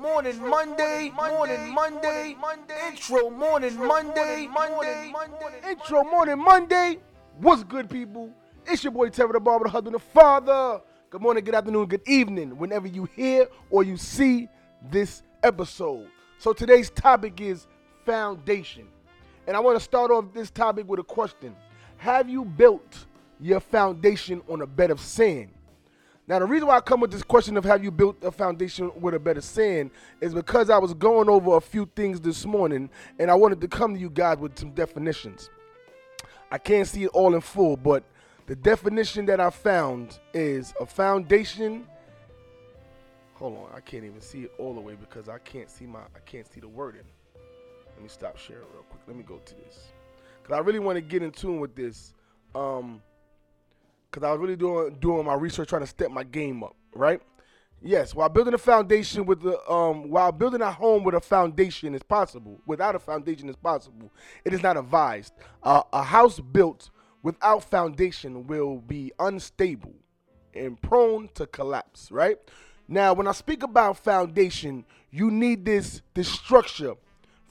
Morning Monday, morning Monday, intro morning Monday, Monday, intro morning Monday. What's good, people? It's your boy Terry the Barber, the husband, the father. Good morning, good afternoon, good evening, whenever you hear or you see this episode. So today's topic is foundation. And I want to start off this topic with a question. Have you built your foundation on a bed of sand? Now, the reason why I come with this question of have you built a foundation with a better sand is because I was going over a few things this morning and I wanted to come to you guys with some definitions. I can't see it all in full, but the definition that I found is a foundation. Hold on, I can't even see it all the way because I can't see my I can't see the wording. Let me stop sharing real quick. Let me go to this because I really want to get in tune with this. Um, because I was really doing doing my research, trying to step my game up. Right? Yes. While building a foundation with the um, while building a home with a foundation is possible. Without a foundation is possible. It is not advised. Uh, a house built without foundation will be unstable and prone to collapse. Right? Now, when I speak about foundation, you need this this structure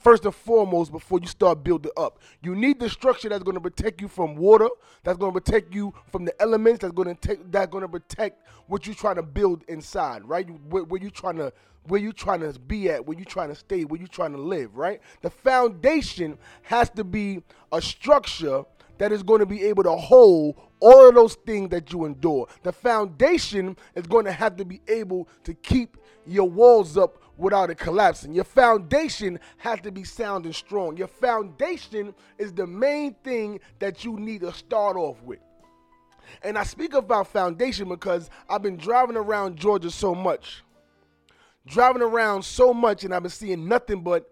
first and foremost before you start building up. You need the structure that's going to protect you from water, that's going to protect you from the elements, that's going to take that's going to protect what you're trying to build inside, right? Where, where you trying to where you trying to be at, where you trying to stay, where you trying to live, right? The foundation has to be a structure that is going to be able to hold all of those things that you endure. The foundation is going to have to be able to keep your walls up without it collapsing. Your foundation has to be sound and strong. Your foundation is the main thing that you need to start off with. And I speak about foundation because I've been driving around Georgia so much. Driving around so much, and I've been seeing nothing but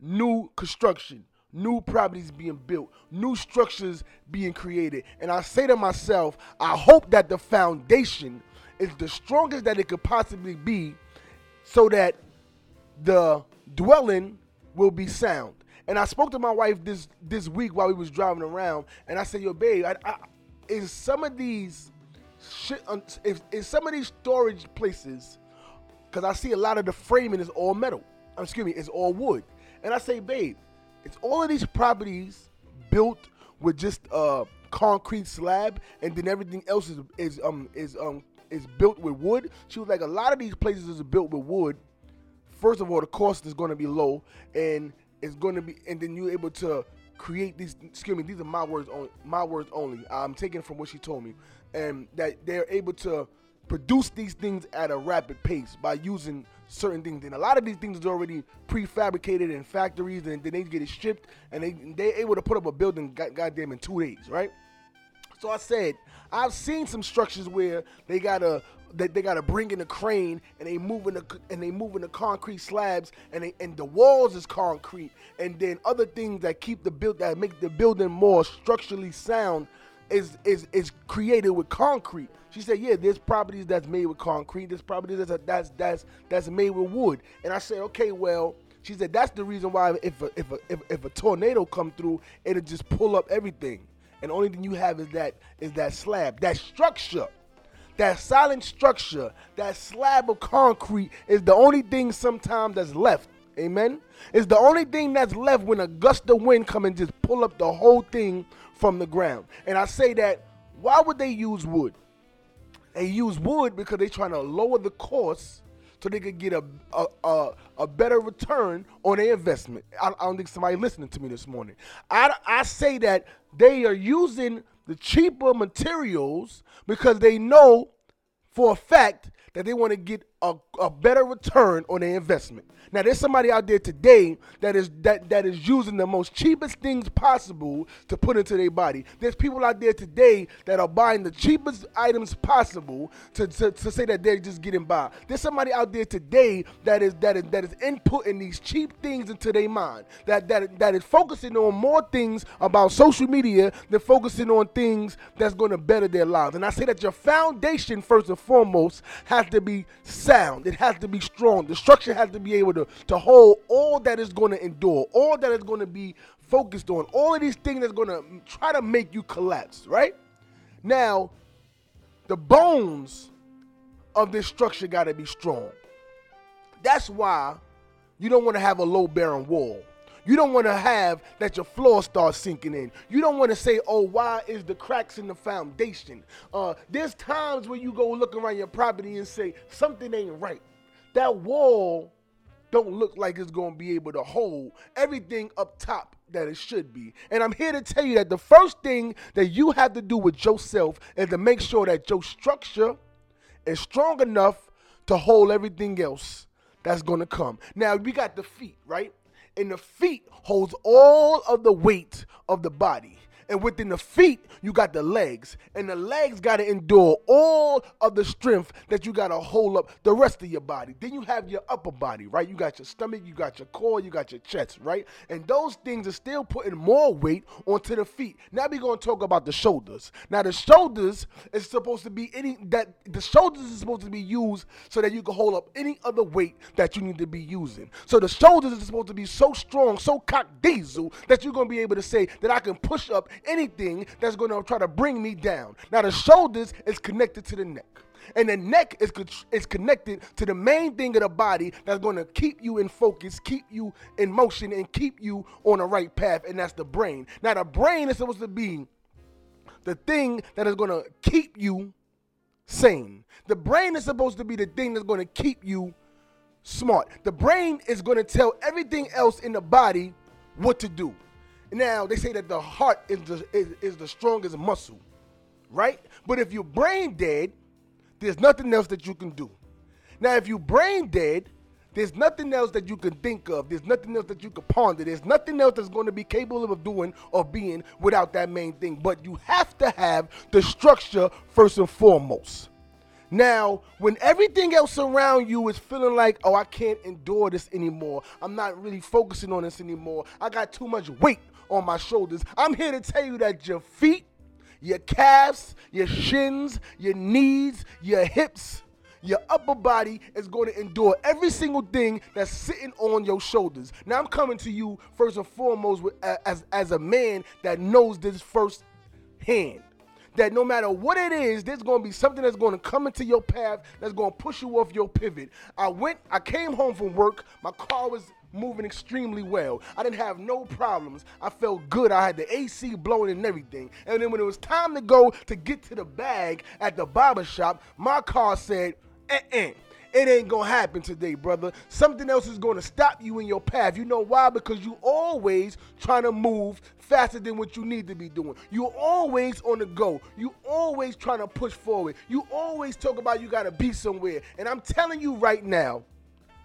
new construction, new properties being built, new structures being created. And I say to myself, I hope that the foundation is the strongest that it could possibly be so that the dwelling will be sound. And I spoke to my wife this this week while we was driving around, and I said, "Yo, babe, I, I, is some of these shit, if is some of these storage places, because I see a lot of the framing is all metal. Excuse me, it's all wood. And I say, babe, it's all of these properties built with just a concrete slab, and then everything else is is um is um is built with wood. She was like, a lot of these places is built with wood. First of all, the cost is going to be low, and it's going to be, and then you're able to create these. Excuse me, these are my words only. My words only. I'm taking from what she told me, and that they're able to produce these things at a rapid pace by using certain things. And a lot of these things are already prefabricated in factories, and then they get it shipped, and they they're able to put up a building, goddamn, in two days, right? So I said, I've seen some structures where they gotta they, they gotta bring in a crane and they moving the and they moving the concrete slabs and they and the walls is concrete and then other things that keep the build that make the building more structurally sound is is is created with concrete. She said, "Yeah, there's properties that's made with concrete. There's properties that's that's that's that's made with wood." And I said, "Okay, well." She said that's the reason why if a, if a, if, if a tornado come through, it'll just pull up everything and the only thing you have is that is that slab, that structure, that silent structure, that slab of concrete is the only thing sometimes that's left. Amen. It's the only thing that's left when a gust of wind come and just pull up the whole thing from the ground. And I say that why would they use wood? They use wood because they're trying to lower the cost so they could get a a, a, a better return on their investment. I, I, don't think somebody listening to me this morning. I, I say that they are using the cheaper materials because they know for a fact that they want to get a, a better return on their investment. Now there's somebody out there today that is that that is using the most cheapest things possible to put into their body. There's people out there today that are buying the cheapest items possible to, to, to say that they're just getting by. There's somebody out there today that is that is that is inputting these cheap things into their mind. That that that is focusing on more things about social media than focusing on things that's going to better their lives. And I say that your foundation first and foremost has to be sound. It has to be strong. The structure has to be able to, to hold all that is going to endure, all that is going to be focused on, all of these things that's going to try to make you collapse, right? Now, the bones of this structure got to be strong. That's why you don't want to have a low bearing wall. You don't want to have that your floor starts sinking in. You don't want to say, oh, why is the cracks in the foundation? Uh, there's times when you go look around your property and say, something ain't right. That wall don't look like it's going to be able to hold everything up top that it should be. And I'm here to tell you that the first thing that you have to do with yourself is to make sure that your structure is strong enough to hold everything else that's going to come. Now, we got the feet, right? And the feet holds all of the weight of the body. And within the feet, you got the legs. And the legs got to endure all of the strength that you got to hold up the rest of your body. Then you have your upper body, right? You got your stomach, you got your core, you got your chest, right? And those things are still putting more weight onto the feet. Now we're going to talk about the shoulders. Now the shoulders is supposed to be any that the shoulders is supposed to be used so that you can hold up any other weight that you need to be using. So the shoulders is supposed to be so strong, so cock diesel that you're going to be able to say that I can push up anything that's going to try to bring me down. Now, the shoulders is connected to the neck. And the neck is, is connected to the main thing of the body that's going to keep you in focus, keep you in motion, and keep you on the right path, and that's the brain. Now, the brain is supposed to be the thing that is going to keep you sane. The brain is supposed to be the thing that's going to keep you smart. The brain is going to tell everything else in the body what to do. Now they say that the heart is the is, is the strongest muscle, right? But if you're brain dead, there's nothing else that you can do. Now, if you're brain dead, there's nothing else that you can think of. There's nothing else that you can ponder. There's nothing else that's going to be capable of doing or being without that main thing. But you have to have the structure first and foremost. Now, when everything else around you is feeling like, oh, I can't endure this anymore. I'm not really focusing on this anymore. I got too much weight on my shoulders. I'm here to tell you that your feet, your calves, your shins, your knees, your hips, your upper body is going to endure every single thing that's sitting on your shoulders. Now I'm coming to you first and foremost with, as as a man that knows this first hand. That no matter what it is, there's going to be something that's going to come into your path that's going to push you off your pivot. I went, I came home from work. My car was moving extremely well. I didn't have no problems. I felt good. I had the AC blowing and everything. And then when it was time to go to get to the bag at the barber shop, my car said, eh-eh. It ain't gonna happen today, brother. Something else is gonna stop you in your path. You know why? Because you always trying to move faster than what you need to be doing. You're always on the go. You always trying to push forward. You always talk about you gotta be somewhere. And I'm telling you right now,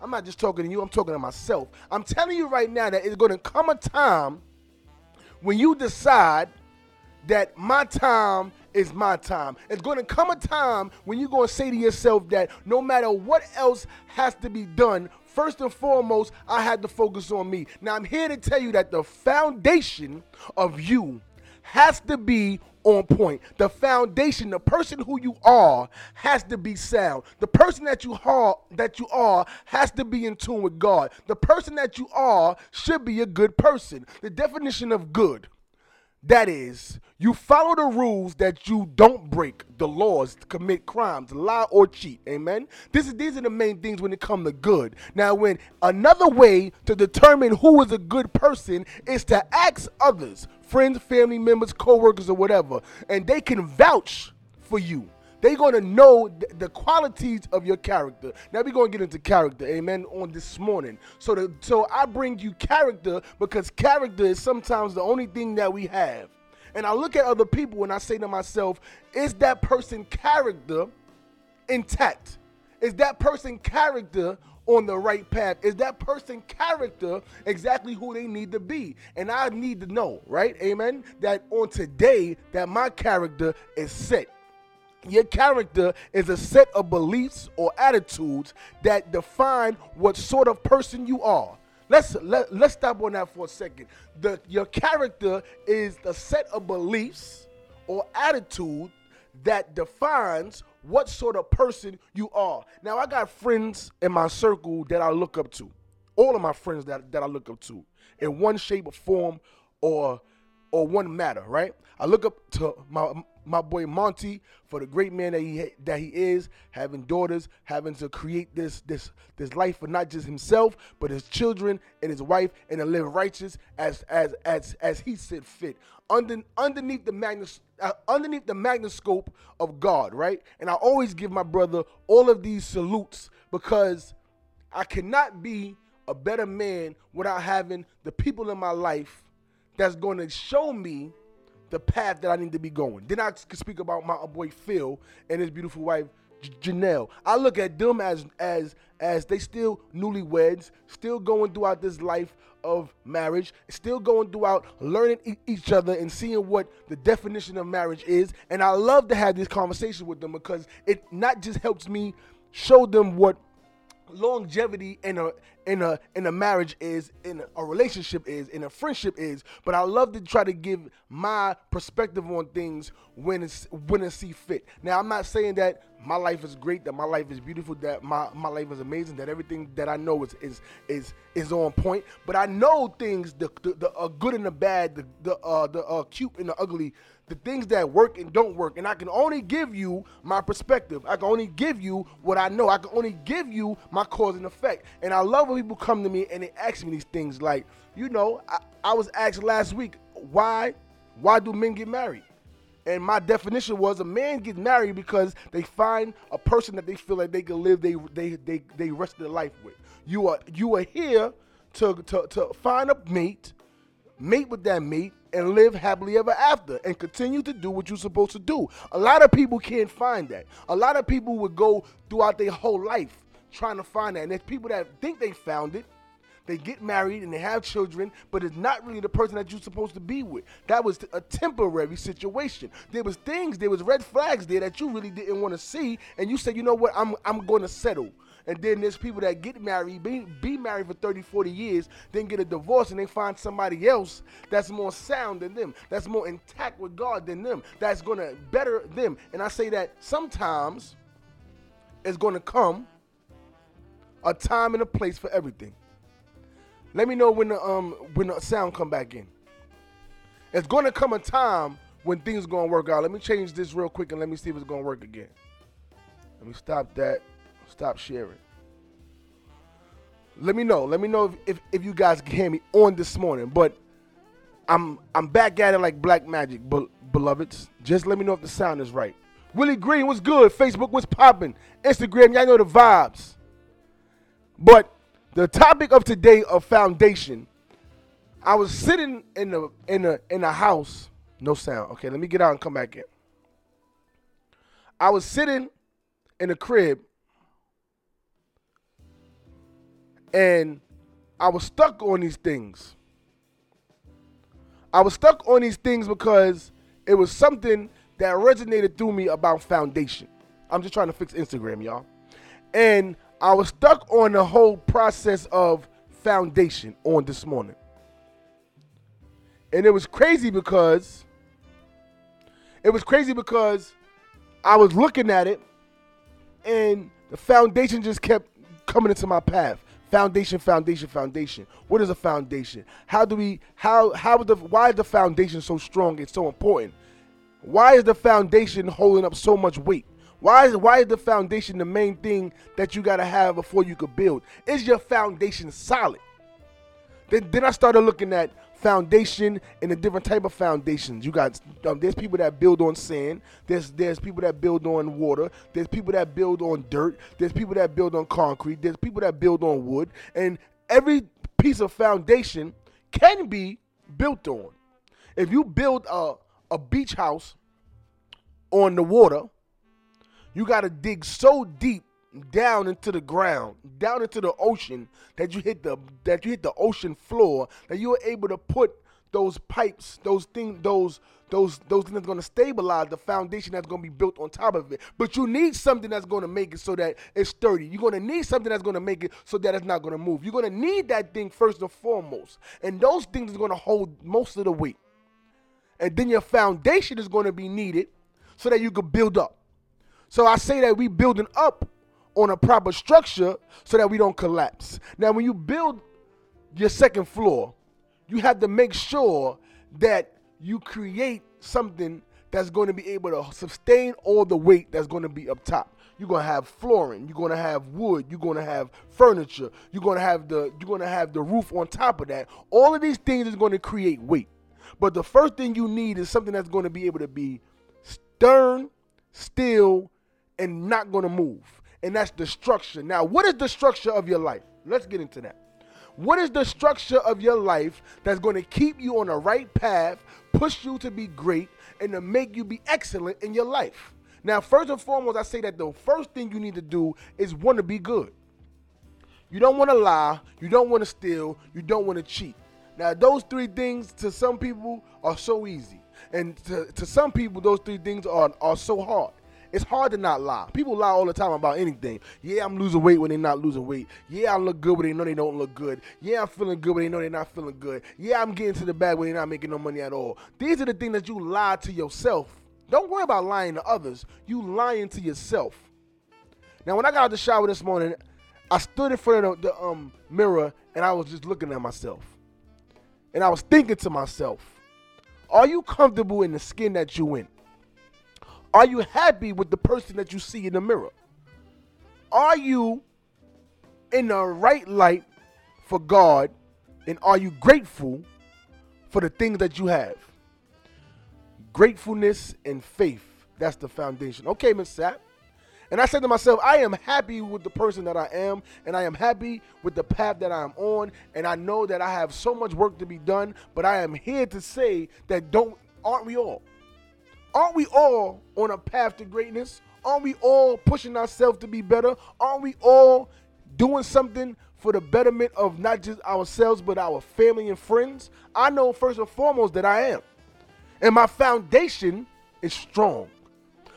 I'm not just talking to you, I'm talking to myself. I'm telling you right now that it's to come a time when you decide that my time is my time. It's going to come a time when you're going to say to yourself that no matter what else has to be done, first and foremost, I had to focus on me. Now, I'm here to tell you that the foundation of you has to be on point. The foundation, the person who you are, has to be sound. The person that you are, that you are, has to be in tune with God. The person that you are should be a good person. The definition of good. That is, you follow the rules that you don't break the laws, commit crimes, lie or cheat. Amen. This is these are the main things when it comes to good. Now, when another way to determine who is a good person is to ask others friends, family members, co-workers, or whatever, and they can vouch for you. They're gonna know th- the qualities of your character. Now we're gonna get into character, amen, on this morning. So the, so I bring you character because character is sometimes the only thing that we have. And I look at other people and I say to myself, is that person character intact? Is that person character on the right path? Is that person character exactly who they need to be? And I need to know, right? Amen. That on today, that my character is set. Your character is a set of beliefs or attitudes that define what sort of person you are. Let's let, let's stop on that for a second. The your character is the set of beliefs or attitude that defines what sort of person you are. Now, I got friends in my circle that I look up to. All of my friends that, that I look up to in one shape or form or or one matter, right? I look up to my my boy Monty for the great man that he that he is, having daughters, having to create this this this life for not just himself but his children and his wife, and to live righteous as as as as he said fit. Under, underneath the magnus, uh, underneath the magnascope of God, right? And I always give my brother all of these salutes because I cannot be a better man without having the people in my life that's going to show me the path that I need to be going. Then I can speak about my boy Phil and his beautiful wife Janelle. I look at them as as as they still newlyweds, still going throughout this life of marriage, still going throughout learning e- each other and seeing what the definition of marriage is. And I love to have this conversation with them because it not just helps me show them what longevity and a in a in a marriage is in a relationship is in a friendship is but i love to try to give my perspective on things when it's when it see fit now i'm not saying that my life is great that my life is beautiful that my my life is amazing that everything that i know is is is is on point but i know things the the, the uh, good and the bad the the uh the uh, cute and the ugly the things that work and don't work. And I can only give you my perspective. I can only give you what I know. I can only give you my cause and effect. And I love people come to me and they ask me these things like, you know, I, I was asked last week, why, why do men get married? And my definition was a man gets married because they find a person that they feel like they can live they they they, they rest of their life with. You are you are here to, to, to find a mate, mate with that mate, and live happily ever after and continue to do what you're supposed to do. A lot of people can't find that. A lot of people would go throughout their whole life trying to find that. And there's people that think they found it. They get married and they have children, but it's not really the person that you're supposed to be with. That was a temporary situation. There was things, there was red flags there that you really didn't want to see, and you said, you know what, I'm I'm going to settle. And then there's people that get married, be, be married for 30, 40 years, then get a divorce and they find somebody else that's more sound than them, that's more intact with God than them, that's to better them. And I say that sometimes it's to come a time and a place for everything. Let me know when the um when the sound come back in. It's gonna come a time when things gonna work out. Let me change this real quick and let me see if it's gonna work again. Let me stop that. Stop sharing. Let me know. Let me know if, if, if you guys can hear me on this morning. But I'm I'm back at it like black magic, beloveds. Just let me know if the sound is right. Willie Green, what's good? Facebook, what's popping? Instagram, y'all know the vibes. But the topic of today of foundation, I was sitting in the in the in the house. No sound. Okay, let me get out and come back in. I was sitting in the crib And I was stuck on these things. I was stuck on these things because it was something that resonated through me about foundation. I'm just trying to fix Instagram, y'all. And I was stuck on the whole process of foundation on this morning. And it was crazy because it was crazy because I was looking at it and the foundation just kept coming into my path. Foundation, foundation, foundation. What is a foundation? How do we how how the why is the foundation so strong and so important? Why is the foundation holding up so much weight? Why is why is the foundation the main thing that you gotta have before you could build? Is your foundation solid? Then then I started looking at foundation and the different type of foundations. You got um, there's people that build on sand. There's there's people that build on water. There's people that build on dirt. There's people that build on concrete. There's people that build on wood. And every piece of foundation can be built on. If you build a a beach house on the water, you got to dig so deep down into the ground, down into the ocean, that you hit the that you hit the ocean floor, that you are able to put those pipes, those things, those those those things that's going to stabilize the foundation that's going to be built on top of it. But you need something that's going to make it so that it's sturdy. You're going to need something that's going to make it so that it's not going to move. You're going to need that thing first and foremost, and those things are going to hold most of the weight. And then your foundation is going to be needed so that you can build up. So I say that we building up on a proper structure so that we don't collapse. Now, when you build your second floor, you have to make sure that you create something that's going to be able to sustain all the weight that's going to be up top. You're gonna have flooring. You're gonna have wood. You're gonna have furniture. You're gonna have the you're gonna have the roof on top of that. All of these things is going to create weight. But the first thing you need is something that's going to be able to be stern, still, and not going to move. And that's the structure. Now, what is the structure of your life? Let's get into that. What is the structure of your life that's going to keep you on the right path, push you to be great, and to make you be excellent in your life? Now, first and foremost, I say that the first thing you need to do is want to be good. You don't want to lie, you don't want to steal, you don't want to cheat. Now, those three things to some people are so easy. And to, to some people, those three things are, are so hard. It's hard to not lie. People lie all the time about anything. Yeah, I'm losing weight when they're not losing weight. Yeah, I look good when they know they don't look good. Yeah, I'm feeling good when they know they're not feeling good. Yeah, I'm getting to the bag when they're not making no money at all. These are the things that you lie to yourself. Don't worry about lying to others. You lying to yourself. Now, when I got out the shower this morning, I stood in front of the, the um, mirror and I was just looking at myself. And I was thinking to myself, are you comfortable in the skin that you in? Are you happy with the person that you see in the mirror? Are you in the right light for God? And are you grateful for the things that you have? Gratefulness and faith. That's the foundation. Okay, Miss Sapp. And I said to myself, I am happy with the person that I am, and I am happy with the path that I am on, and I know that I have so much work to be done, but I am here to say that don't aren't we all? Aren't we all on a path to greatness? Aren't we all pushing ourselves to be better? Aren't we all doing something for the betterment of not just ourselves, but our family and friends? I know first and foremost that I am. And my foundation is strong.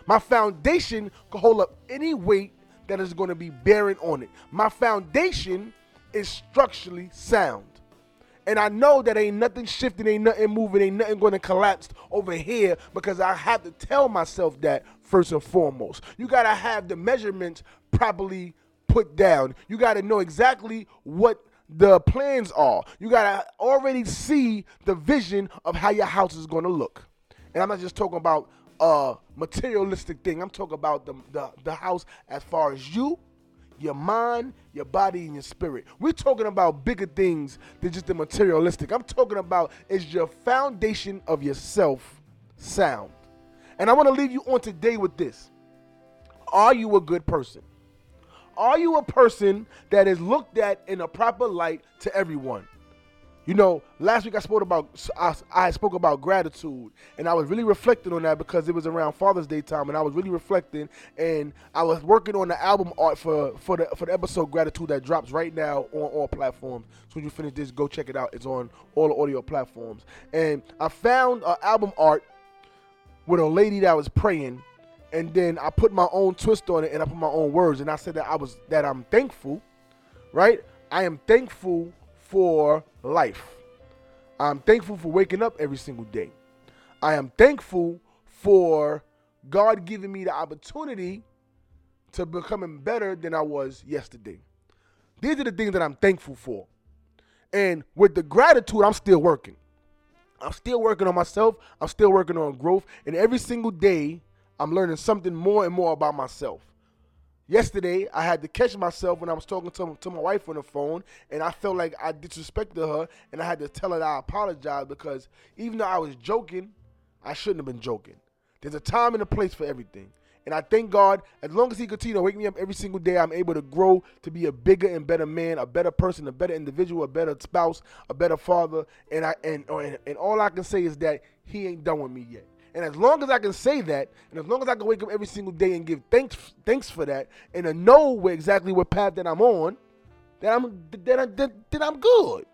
My foundation can hold up any weight that is going to be bearing on it. My foundation is structurally sound. And I know that ain't nothing shifting, ain't nothing moving, ain't nothing going to collapse over here because I have to tell myself that first and foremost. You got to have the measurements properly put down. You got to know exactly what the plans are. You got to already see the vision of how your house is going to look. And I'm not just talking about a materialistic thing. I'm talking about the, the, the house as far as you your mind, your body, and your spirit. We're talking about bigger things than just the materialistic. I'm talking about is your foundation of yourself sound. And I want to leave you on today with this. Are you a good person? Are you a person that is looked at in a proper light to everyone? You know, last week I spoke about I, I, spoke about gratitude, and I was really reflecting on that because it was around Father's Day time, and I was really reflecting, and I was working on the album art for for the for the episode Gratitude that drops right now on all platforms. So when you finish this, go check it out. It's on all the audio platforms, and I found an album art with a lady that was praying, and then I put my own twist on it, and I put my own words, and I said that I was that I'm thankful, right? I am thankful for life. I'm thankful for waking up every single day. I am thankful for God giving me the opportunity to becoming better than I was yesterday. These are the things that I'm thankful for. And with the gratitude, I'm still working. I'm still working on myself. I'm still working on growth. And every single day, I'm learning something more and more about myself. Yesterday, I had to catch myself when I was talking to, to my wife on the phone, and I felt like I disrespected her, and I had to tell her that I apologize because even though I was joking, I shouldn't have been joking. There's a time and a place for everything. And I thank God, as long as He continues to wake me up every single day, I'm able to grow to be a bigger and better man, a better person, a better individual, a better spouse, a better father. And I and and, and all I can say is that He ain't done with me yet. And as long as I can say that, and as long as I can wake up every single day and give thanks thanks for that, and to know where exactly what path that I'm on, then I'm then, then, then I'm good.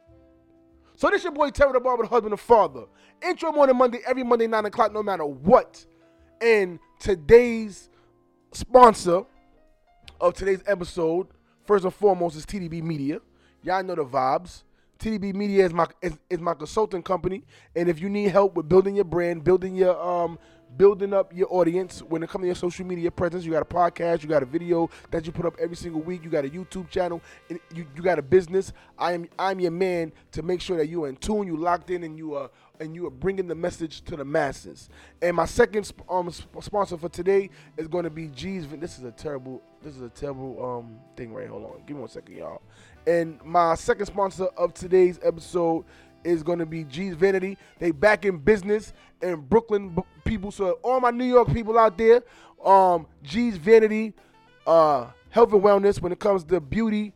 So this your boy Terry the Barber, the husband and father. Intro morning Monday, every Monday, 9 o'clock, no matter what. And today's sponsor of today's episode, first and foremost, is TDB Media. Y'all know the vibes. TDB Media is my is, is, my consulting company, and if you need help with building your brand, building your um building up your audience when it comes to your social media presence. You got a podcast, you got a video that you put up every single week, you got a YouTube channel, you, you got a business. I am I'm your man to make sure that you're in tune, you locked in, and you are and you are bringing the message to the masses. And my second um, sponsor for today is going to be G's. This is a terrible this is a terrible um thing right. Hold on, give me one second, y'all. And my second sponsor of today's episode is going to be G's Vanity. They back in business in Brooklyn people. So all my New York people out there, um, G's Vanity, uh, health and wellness when it comes to beauty,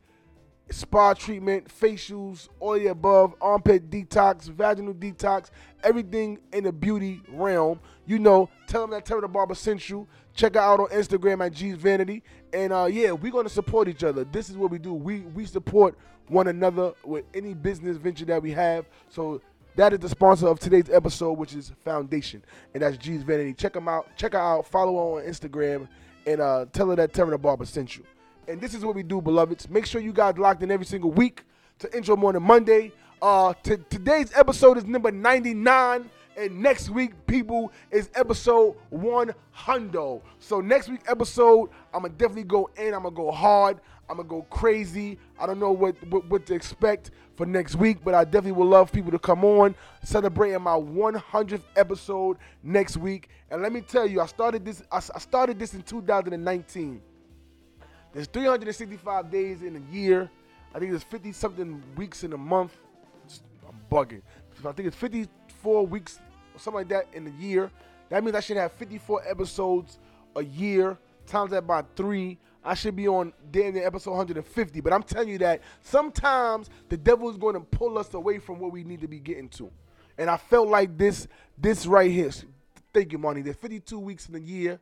spa treatment, facials, all the above, armpit detox, vaginal detox, everything in the beauty realm. You know, tell them that Terry the Barber sent you. Check her out on Instagram at G's Vanity. And uh, yeah, we're gonna support each other. This is what we do. We we support one another with any business venture that we have. So that is the sponsor of today's episode, which is Foundation, and that's G's Vanity. Check them out. Check her out. Follow her on Instagram, and uh, tell her that Terry the Barber sent you. And this is what we do, beloveds. Make sure you guys locked in every single week to Intro Morning Monday. Uh, t- today's episode is number 99. And next week, people, is episode 100. So next week episode, I'm gonna definitely go in. I'm gonna go hard. I'm gonna go crazy. I don't know what, what, what to expect for next week, but I definitely would love people to come on celebrating my 100th episode next week. And let me tell you, I started this. I, I started this in 2019. There's 365 days in a year. I think there's 50 something weeks in a month. Bugging. I think it's 54 weeks or something like that in a year. That means I should have 54 episodes a year, times that by three. I should be on damn near episode 150. But I'm telling you that sometimes the devil is going to pull us away from where we need to be getting to. And I felt like this, this right here. Thank you, Money. There's 52 weeks in a year.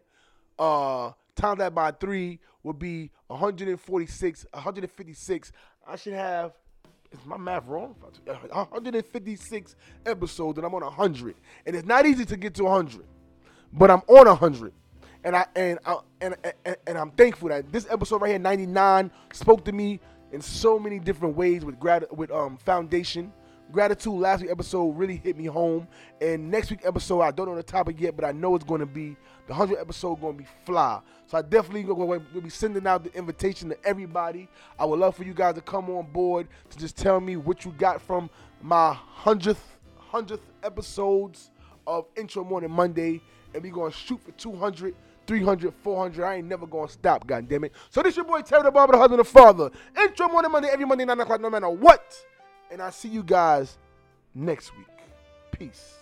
Uh, times that by three would be 146, 156. I should have is my math wrong? 156 episodes and I'm on 100. And it's not easy to get to 100, but I'm on 100. And I and I, and, and and I'm thankful that this episode right here 99 spoke to me in so many different ways with grad with um foundation gratitude last week episode really hit me home and next week episode i don't know the topic yet but i know it's going to be the 100 episode going to be fly so i definitely to be sending out the invitation to everybody i would love for you guys to come on board to just tell me what you got from my 100th 100th episodes of intro morning monday and we going to shoot for 200 300, 400. I ain't never gonna stop, God damn it. So this your boy Terry the Barber, the husband, the father. Intro morning Monday, every Monday, 9 o'clock, no matter what. And I see you guys next week. Peace.